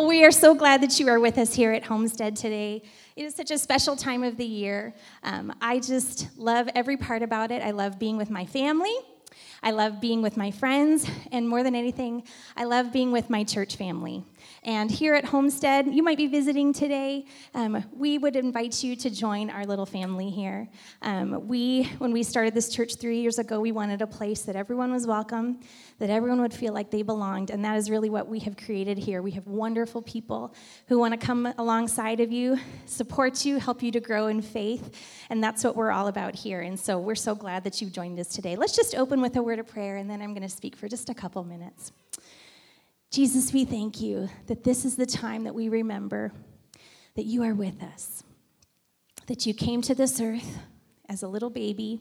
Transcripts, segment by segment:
Well, we are so glad that you are with us here at Homestead today. It is such a special time of the year. Um, I just love every part about it. I love being with my family. I love being with my friends, and more than anything, I love being with my church family. And here at Homestead, you might be visiting today. Um, we would invite you to join our little family here. Um, we, when we started this church three years ago, we wanted a place that everyone was welcome, that everyone would feel like they belonged, and that is really what we have created here. We have wonderful people who want to come alongside of you, support you, help you to grow in faith, and that's what we're all about here. And so we're so glad that you joined us today. Let's just open with a word of prayer, and then I'm going to speak for just a couple minutes. Jesus, we thank you that this is the time that we remember that you are with us, that you came to this earth as a little baby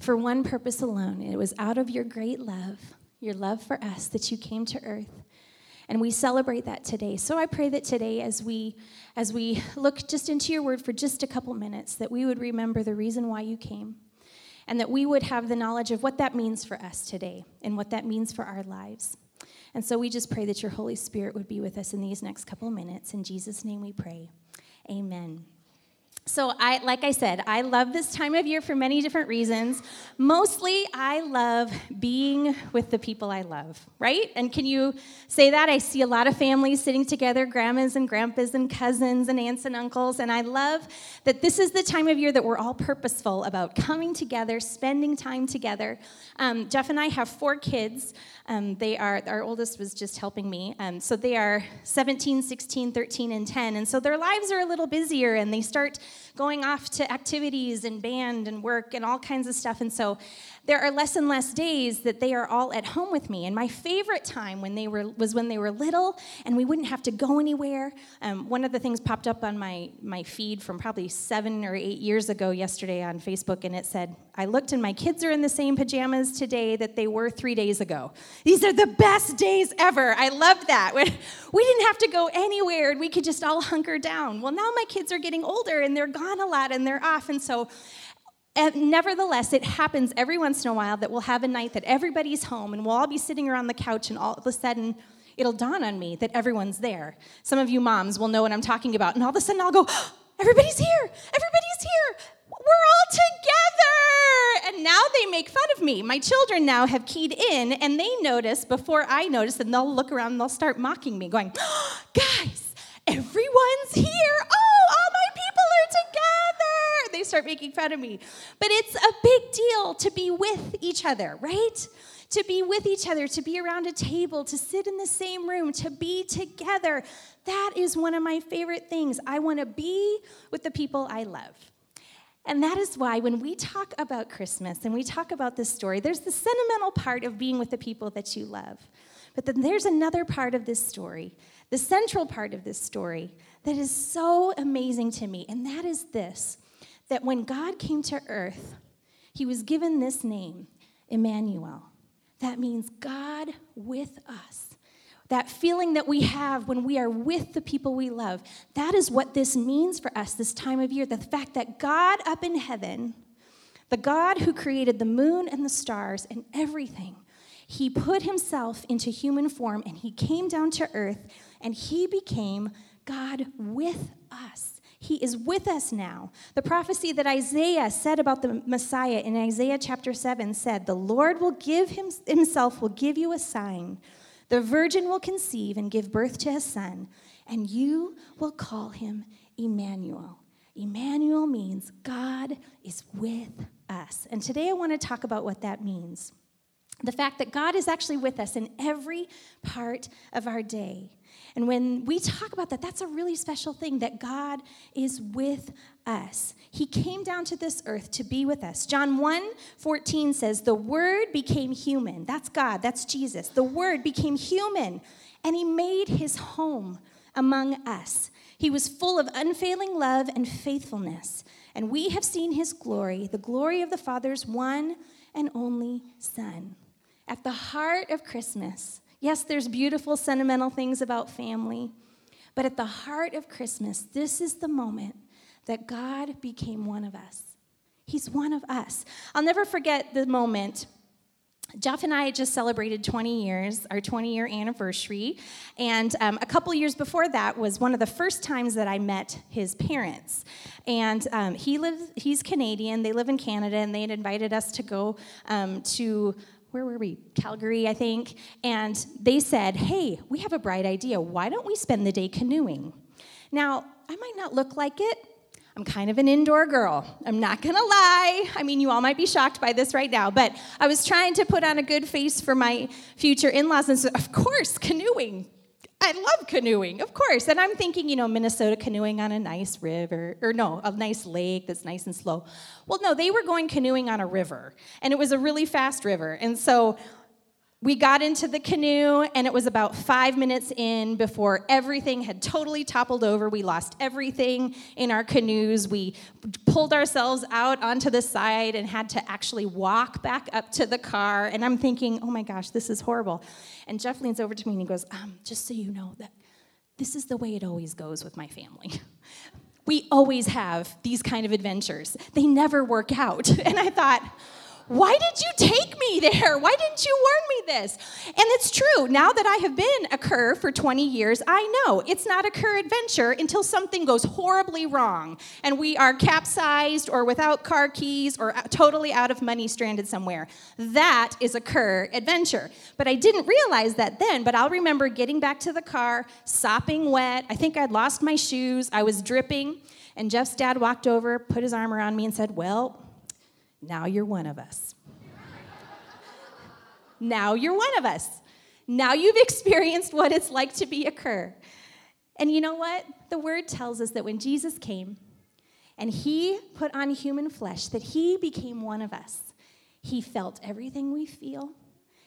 for one purpose alone. It was out of your great love, your love for us, that you came to earth. And we celebrate that today. So I pray that today, as we as we look just into your word for just a couple minutes, that we would remember the reason why you came, and that we would have the knowledge of what that means for us today and what that means for our lives. And so we just pray that your Holy Spirit would be with us in these next couple minutes. In Jesus' name we pray. Amen. So, I, like I said, I love this time of year for many different reasons. Mostly, I love being with the people I love, right? And can you say that? I see a lot of families sitting together grandmas and grandpas and cousins and aunts and uncles. And I love that this is the time of year that we're all purposeful about coming together, spending time together. Um, Jeff and I have four kids. Um, they are, our oldest was just helping me. Um, so they are 17, 16, 13, and 10. And so their lives are a little busier and they start going off to activities and band and work and all kinds of stuff. And so there are less and less days that they are all at home with me. And my favorite time when they were was when they were little and we wouldn't have to go anywhere. Um, one of the things popped up on my, my feed from probably seven or eight years ago yesterday on Facebook, and it said, I looked and my kids are in the same pajamas today that they were three days ago. These are the best days ever. I love that. We didn't have to go anywhere and we could just all hunker down. Well, now my kids are getting older and they're gone a lot and they're off. And so and nevertheless, it happens every once in a while that we'll have a night that everybody's home and we'll all be sitting around the couch, and all of a sudden, it'll dawn on me that everyone's there. Some of you moms will know what I'm talking about, and all of a sudden, I'll go, Everybody's here! Everybody's here! We're all together! And now they make fun of me. My children now have keyed in, and they notice before I notice, and they'll look around and they'll start mocking me, going, Guys, everyone's here! Oh, start making fun of me. But it's a big deal to be with each other, right? To be with each other, to be around a table, to sit in the same room, to be together. That is one of my favorite things. I want to be with the people I love. And that is why when we talk about Christmas and we talk about this story, there's the sentimental part of being with the people that you love. But then there's another part of this story, the central part of this story, that is so amazing to me. And that is this that when God came to earth, he was given this name, Emmanuel. That means God with us. That feeling that we have when we are with the people we love. That is what this means for us this time of year. The fact that God up in heaven, the God who created the moon and the stars and everything, he put himself into human form and he came down to earth and he became God with us. He is with us now. The prophecy that Isaiah said about the Messiah in Isaiah chapter 7 said, The Lord will give him, himself, will give you a sign. The virgin will conceive and give birth to a son, and you will call him Emmanuel. Emmanuel means God is with us. And today I want to talk about what that means. The fact that God is actually with us in every part of our day. And when we talk about that, that's a really special thing that God is with us. He came down to this earth to be with us. John 1 14 says, The Word became human. That's God, that's Jesus. The Word became human, and He made His home among us. He was full of unfailing love and faithfulness. And we have seen His glory, the glory of the Father's one and only Son. At the heart of Christmas, Yes, there's beautiful, sentimental things about family, but at the heart of Christmas, this is the moment that God became one of us. He's one of us. I'll never forget the moment Jeff and I had just celebrated 20 years, our 20 year anniversary. And um, a couple years before that was one of the first times that I met his parents. And um, he lives, he's Canadian, they live in Canada, and they had invited us to go um, to where were we? Calgary, I think. And they said, hey, we have a bright idea. Why don't we spend the day canoeing? Now, I might not look like it, I'm kind of an indoor girl. I'm not gonna lie. I mean, you all might be shocked by this right now, but I was trying to put on a good face for my future in laws, and so, of course, canoeing. I love canoeing, of course. And I'm thinking, you know, Minnesota canoeing on a nice river, or no, a nice lake that's nice and slow. Well, no, they were going canoeing on a river, and it was a really fast river. And so we got into the canoe, and it was about five minutes in before everything had totally toppled over. We lost everything in our canoes. We pulled ourselves out onto the side and had to actually walk back up to the car. And I'm thinking, oh my gosh, this is horrible. And Jeff leans over to me and he goes, um, just so you know, that this is the way it always goes with my family. We always have these kind of adventures, they never work out. And I thought, why did you take me there? Why didn't you warn me this? And it's true. Now that I have been a cur for 20 years, I know it's not a cur adventure until something goes horribly wrong and we are capsized or without car keys or totally out of money stranded somewhere. That is a cur adventure. But I didn't realize that then, but I'll remember getting back to the car, sopping wet. I think I'd lost my shoes. I was dripping. And Jeff's dad walked over, put his arm around me, and said, Well, now you're one of us. now you're one of us. Now you've experienced what it's like to be a cur. And you know what? The word tells us that when Jesus came and he put on human flesh, that he became one of us. He felt everything we feel.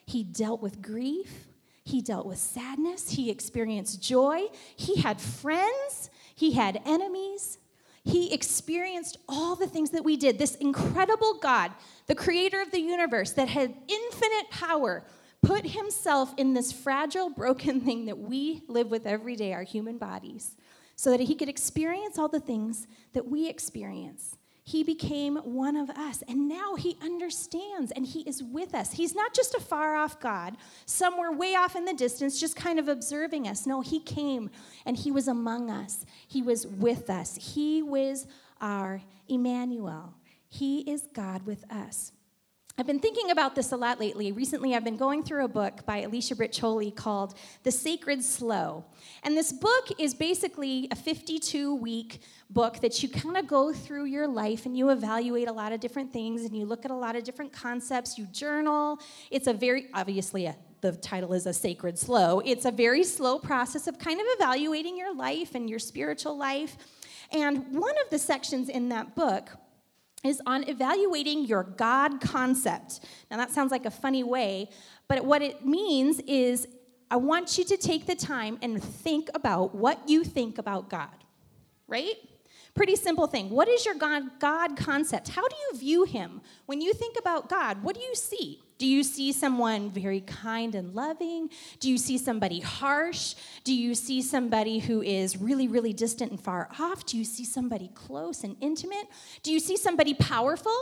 He dealt with grief. He dealt with sadness. He experienced joy. He had friends. He had enemies. He experienced all the things that we did. This incredible God, the creator of the universe that had infinite power, put himself in this fragile, broken thing that we live with every day, our human bodies, so that he could experience all the things that we experience. He became one of us, and now he understands and he is with us. He's not just a far off God, somewhere way off in the distance, just kind of observing us. No, he came and he was among us, he was with us. He was our Emmanuel. He is God with us. I've been thinking about this a lot lately. Recently, I've been going through a book by Alicia Rich called The Sacred Slow. And this book is basically a 52 week book that you kind of go through your life and you evaluate a lot of different things and you look at a lot of different concepts, you journal. It's a very, obviously, a, the title is A Sacred Slow. It's a very slow process of kind of evaluating your life and your spiritual life. And one of the sections in that book is on evaluating your God concept. Now, that sounds like a funny way, but what it means is I want you to take the time and think about what you think about God, right? Pretty simple thing. What is your God, God concept? How do you view Him? When you think about God, what do you see? Do you see someone very kind and loving? Do you see somebody harsh? Do you see somebody who is really, really distant and far off? Do you see somebody close and intimate? Do you see somebody powerful?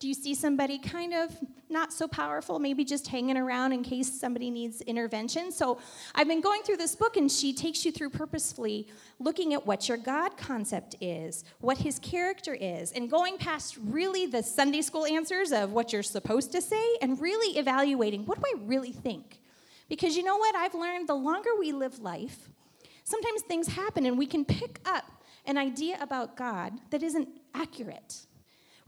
Do you see somebody kind of not so powerful, maybe just hanging around in case somebody needs intervention? So I've been going through this book, and she takes you through purposefully looking at what your God concept is, what his character is, and going past really the Sunday school answers of what you're supposed to say, and really evaluating what do I really think? Because you know what? I've learned the longer we live life, sometimes things happen, and we can pick up an idea about God that isn't accurate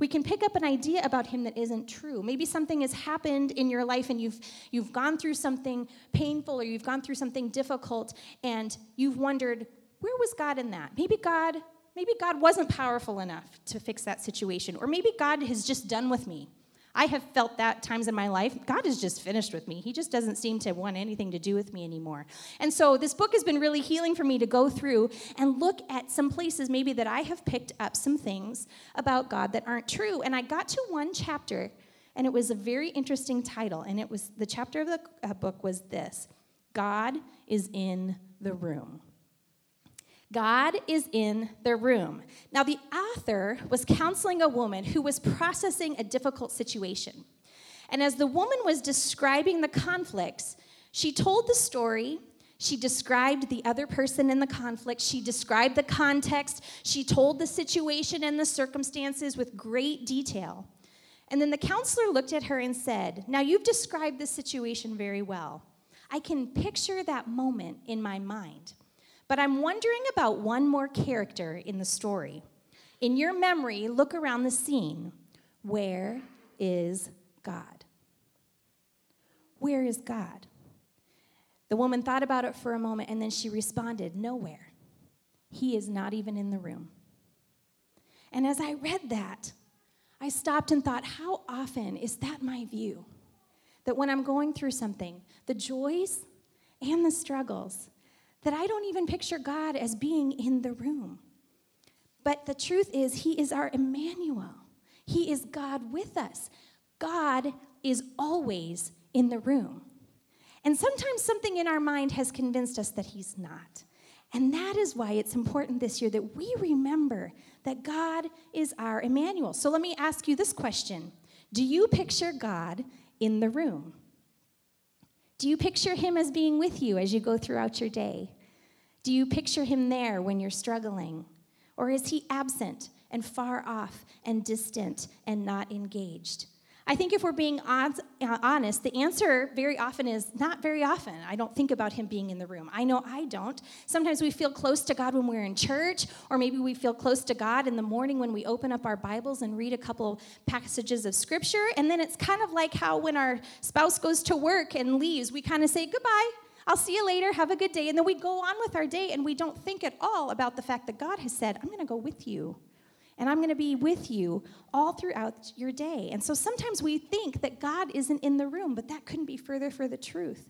we can pick up an idea about him that isn't true. Maybe something has happened in your life and you've, you've gone through something painful or you've gone through something difficult and you've wondered, where was God in that? Maybe God, maybe God wasn't powerful enough to fix that situation, or maybe God has just done with me. I have felt that times in my life. God is just finished with me. He just doesn't seem to want anything to do with me anymore. And so this book has been really healing for me to go through and look at some places maybe that I have picked up some things about God that aren't true. And I got to one chapter and it was a very interesting title and it was the chapter of the uh, book was this. God is in the room. God is in the room. Now, the author was counseling a woman who was processing a difficult situation. And as the woman was describing the conflicts, she told the story. She described the other person in the conflict. She described the context. She told the situation and the circumstances with great detail. And then the counselor looked at her and said, Now you've described the situation very well. I can picture that moment in my mind. But I'm wondering about one more character in the story. In your memory, look around the scene. Where is God? Where is God? The woman thought about it for a moment and then she responded, Nowhere. He is not even in the room. And as I read that, I stopped and thought, how often is that my view? That when I'm going through something, the joys and the struggles, that I don't even picture God as being in the room. But the truth is, He is our Emmanuel. He is God with us. God is always in the room. And sometimes something in our mind has convinced us that He's not. And that is why it's important this year that we remember that God is our Emmanuel. So let me ask you this question Do you picture God in the room? Do you picture Him as being with you as you go throughout your day? Do you picture Him there when you're struggling? Or is He absent and far off and distant and not engaged? I think if we're being uh, honest, the answer very often is not very often. I don't think about him being in the room. I know I don't. Sometimes we feel close to God when we're in church, or maybe we feel close to God in the morning when we open up our Bibles and read a couple passages of scripture. And then it's kind of like how when our spouse goes to work and leaves, we kind of say, Goodbye, I'll see you later, have a good day. And then we go on with our day and we don't think at all about the fact that God has said, I'm going to go with you and I'm going to be with you all throughout your day. And so sometimes we think that God isn't in the room, but that couldn't be further for the truth.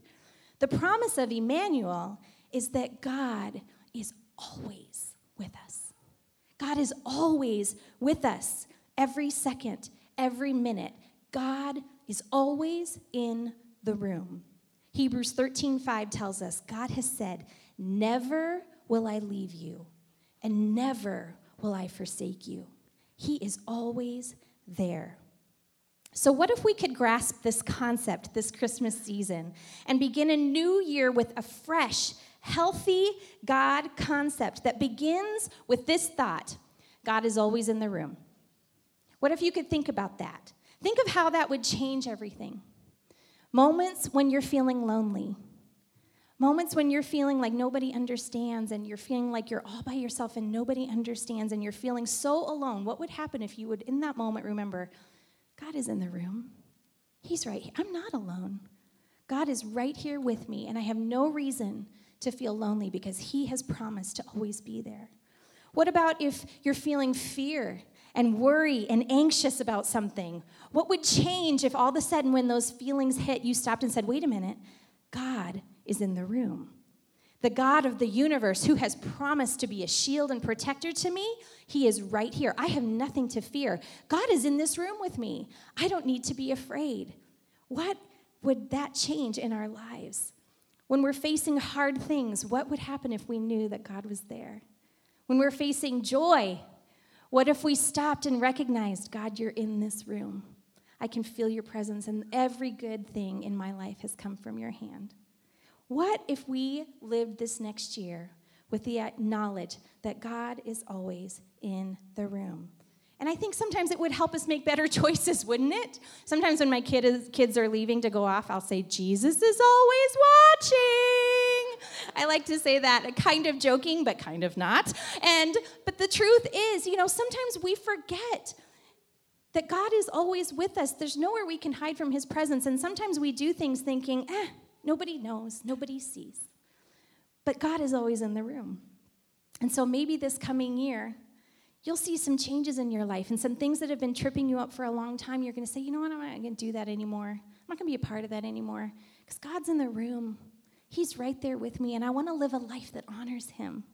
The promise of Emmanuel is that God is always with us. God is always with us every second, every minute. God is always in the room. Hebrews 13:5 tells us God has said, "Never will I leave you, and never will I forsake you. He is always there. So, what if we could grasp this concept this Christmas season and begin a new year with a fresh, healthy God concept that begins with this thought God is always in the room? What if you could think about that? Think of how that would change everything. Moments when you're feeling lonely, Moments when you're feeling like nobody understands and you're feeling like you're all by yourself and nobody understands and you're feeling so alone. What would happen if you would, in that moment, remember God is in the room? He's right here. I'm not alone. God is right here with me, and I have no reason to feel lonely because He has promised to always be there. What about if you're feeling fear and worry and anxious about something? What would change if all of a sudden, when those feelings hit, you stopped and said, wait a minute, God is in the room. The God of the universe, who has promised to be a shield and protector to me, he is right here. I have nothing to fear. God is in this room with me. I don't need to be afraid. What would that change in our lives? When we're facing hard things, what would happen if we knew that God was there? When we're facing joy, what if we stopped and recognized, God, you're in this room? I can feel your presence, and every good thing in my life has come from your hand. What if we lived this next year with the knowledge that God is always in the room? And I think sometimes it would help us make better choices, wouldn't it? Sometimes when my kid is, kids are leaving to go off, I'll say, Jesus is always watching. I like to say that, kind of joking, but kind of not. And but the truth is, you know, sometimes we forget that God is always with us. There's nowhere we can hide from his presence. And sometimes we do things thinking, eh, Nobody knows, nobody sees. But God is always in the room. And so maybe this coming year, you'll see some changes in your life and some things that have been tripping you up for a long time. You're going to say, you know what, I'm not going to do that anymore. I'm not going to be a part of that anymore because God's in the room. He's right there with me, and I want to live a life that honors Him.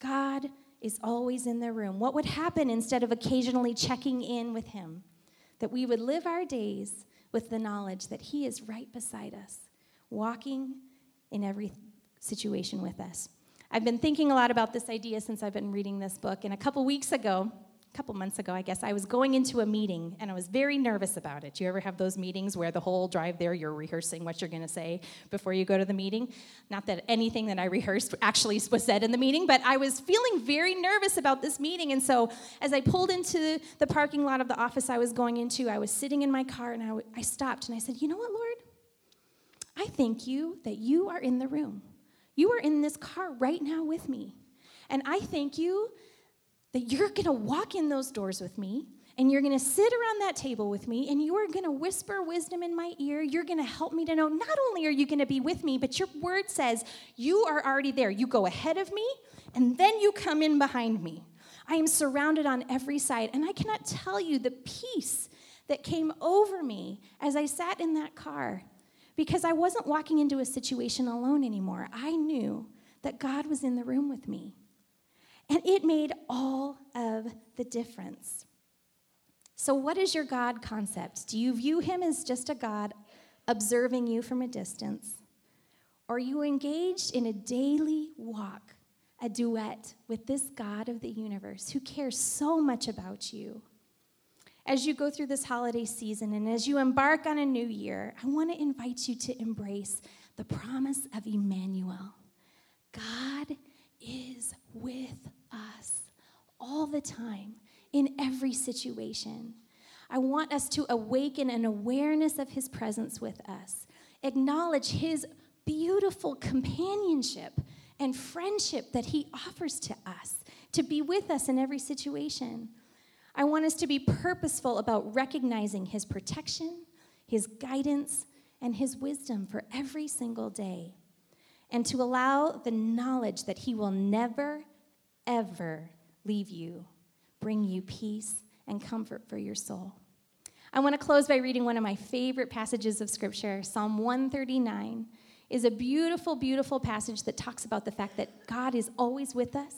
God is always in the room. What would happen instead of occasionally checking in with Him? That we would live our days with the knowledge that He is right beside us walking in every situation with us. I've been thinking a lot about this idea since I've been reading this book, and a couple weeks ago, a couple months ago, I guess, I was going into a meeting and I was very nervous about it. Do you ever have those meetings where the whole drive there you're rehearsing what you're going to say before you go to the meeting? Not that anything that I rehearsed actually was said in the meeting, but I was feeling very nervous about this meeting. And so as I pulled into the parking lot of the office I was going into, I was sitting in my car and I, I stopped and I said, You know what, Lord? I thank you that you are in the room. You are in this car right now with me. And I thank you that you're going to walk in those doors with me and you're going to sit around that table with me and you are going to whisper wisdom in my ear. You're going to help me to know not only are you going to be with me, but your word says you are already there. You go ahead of me and then you come in behind me. I am surrounded on every side, and I cannot tell you the peace that came over me as I sat in that car because I wasn't walking into a situation alone anymore. I knew that God was in the room with me. And it made all of the difference. So, what is your God concept? Do you view him as just a God observing you from a distance? Or are you engaged in a daily walk, a duet with this God of the universe who cares so much about you? As you go through this holiday season and as you embark on a new year, I want to invite you to embrace the promise of Emmanuel. God is with us all the time, in every situation. I want us to awaken an awareness of His presence with us, acknowledge His beautiful companionship and friendship that He offers to us, to be with us in every situation. I want us to be purposeful about recognizing His protection, His guidance, and His wisdom for every single day and to allow the knowledge that He will never, ever leave you, bring you peace and comfort for your soul. I want to close by reading one of my favorite passages of Scripture. Psalm 139 is a beautiful, beautiful passage that talks about the fact that God is always with us,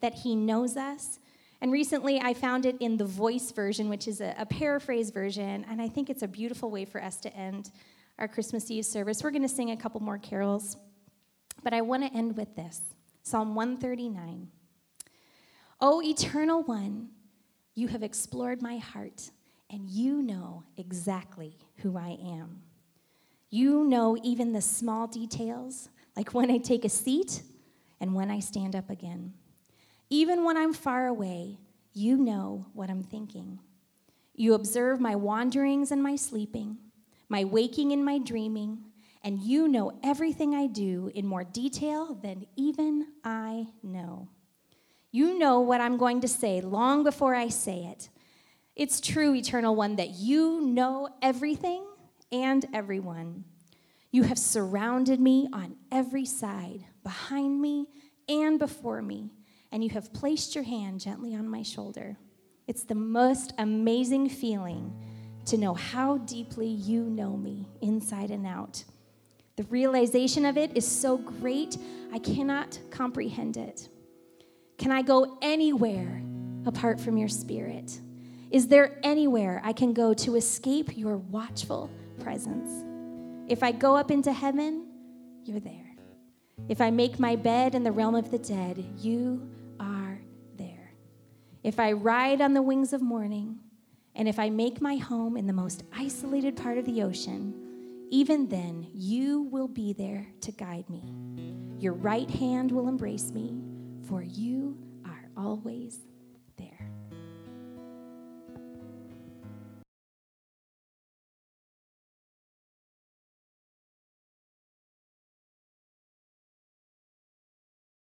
that He knows us. And recently I found it in the voice version, which is a, a paraphrase version, and I think it's a beautiful way for us to end our Christmas Eve service. We're going to sing a couple more carols. But I want to end with this Psalm 139. O eternal one, you have explored my heart, and you know exactly who I am. You know even the small details, like when I take a seat and when I stand up again. Even when I'm far away, you know what I'm thinking. You observe my wanderings and my sleeping, my waking and my dreaming and you know everything I do in more detail than even I know. You know what I'm going to say long before I say it. It's true, Eternal One, that you know everything and everyone. You have surrounded me on every side, behind me and before me, and you have placed your hand gently on my shoulder. It's the most amazing feeling to know how deeply you know me inside and out. The realization of it is so great, I cannot comprehend it. Can I go anywhere apart from your spirit? Is there anywhere I can go to escape your watchful presence? If I go up into heaven, you're there. If I make my bed in the realm of the dead, you. If I ride on the wings of morning, and if I make my home in the most isolated part of the ocean, even then, you will be there to guide me. Your right hand will embrace me, for you are always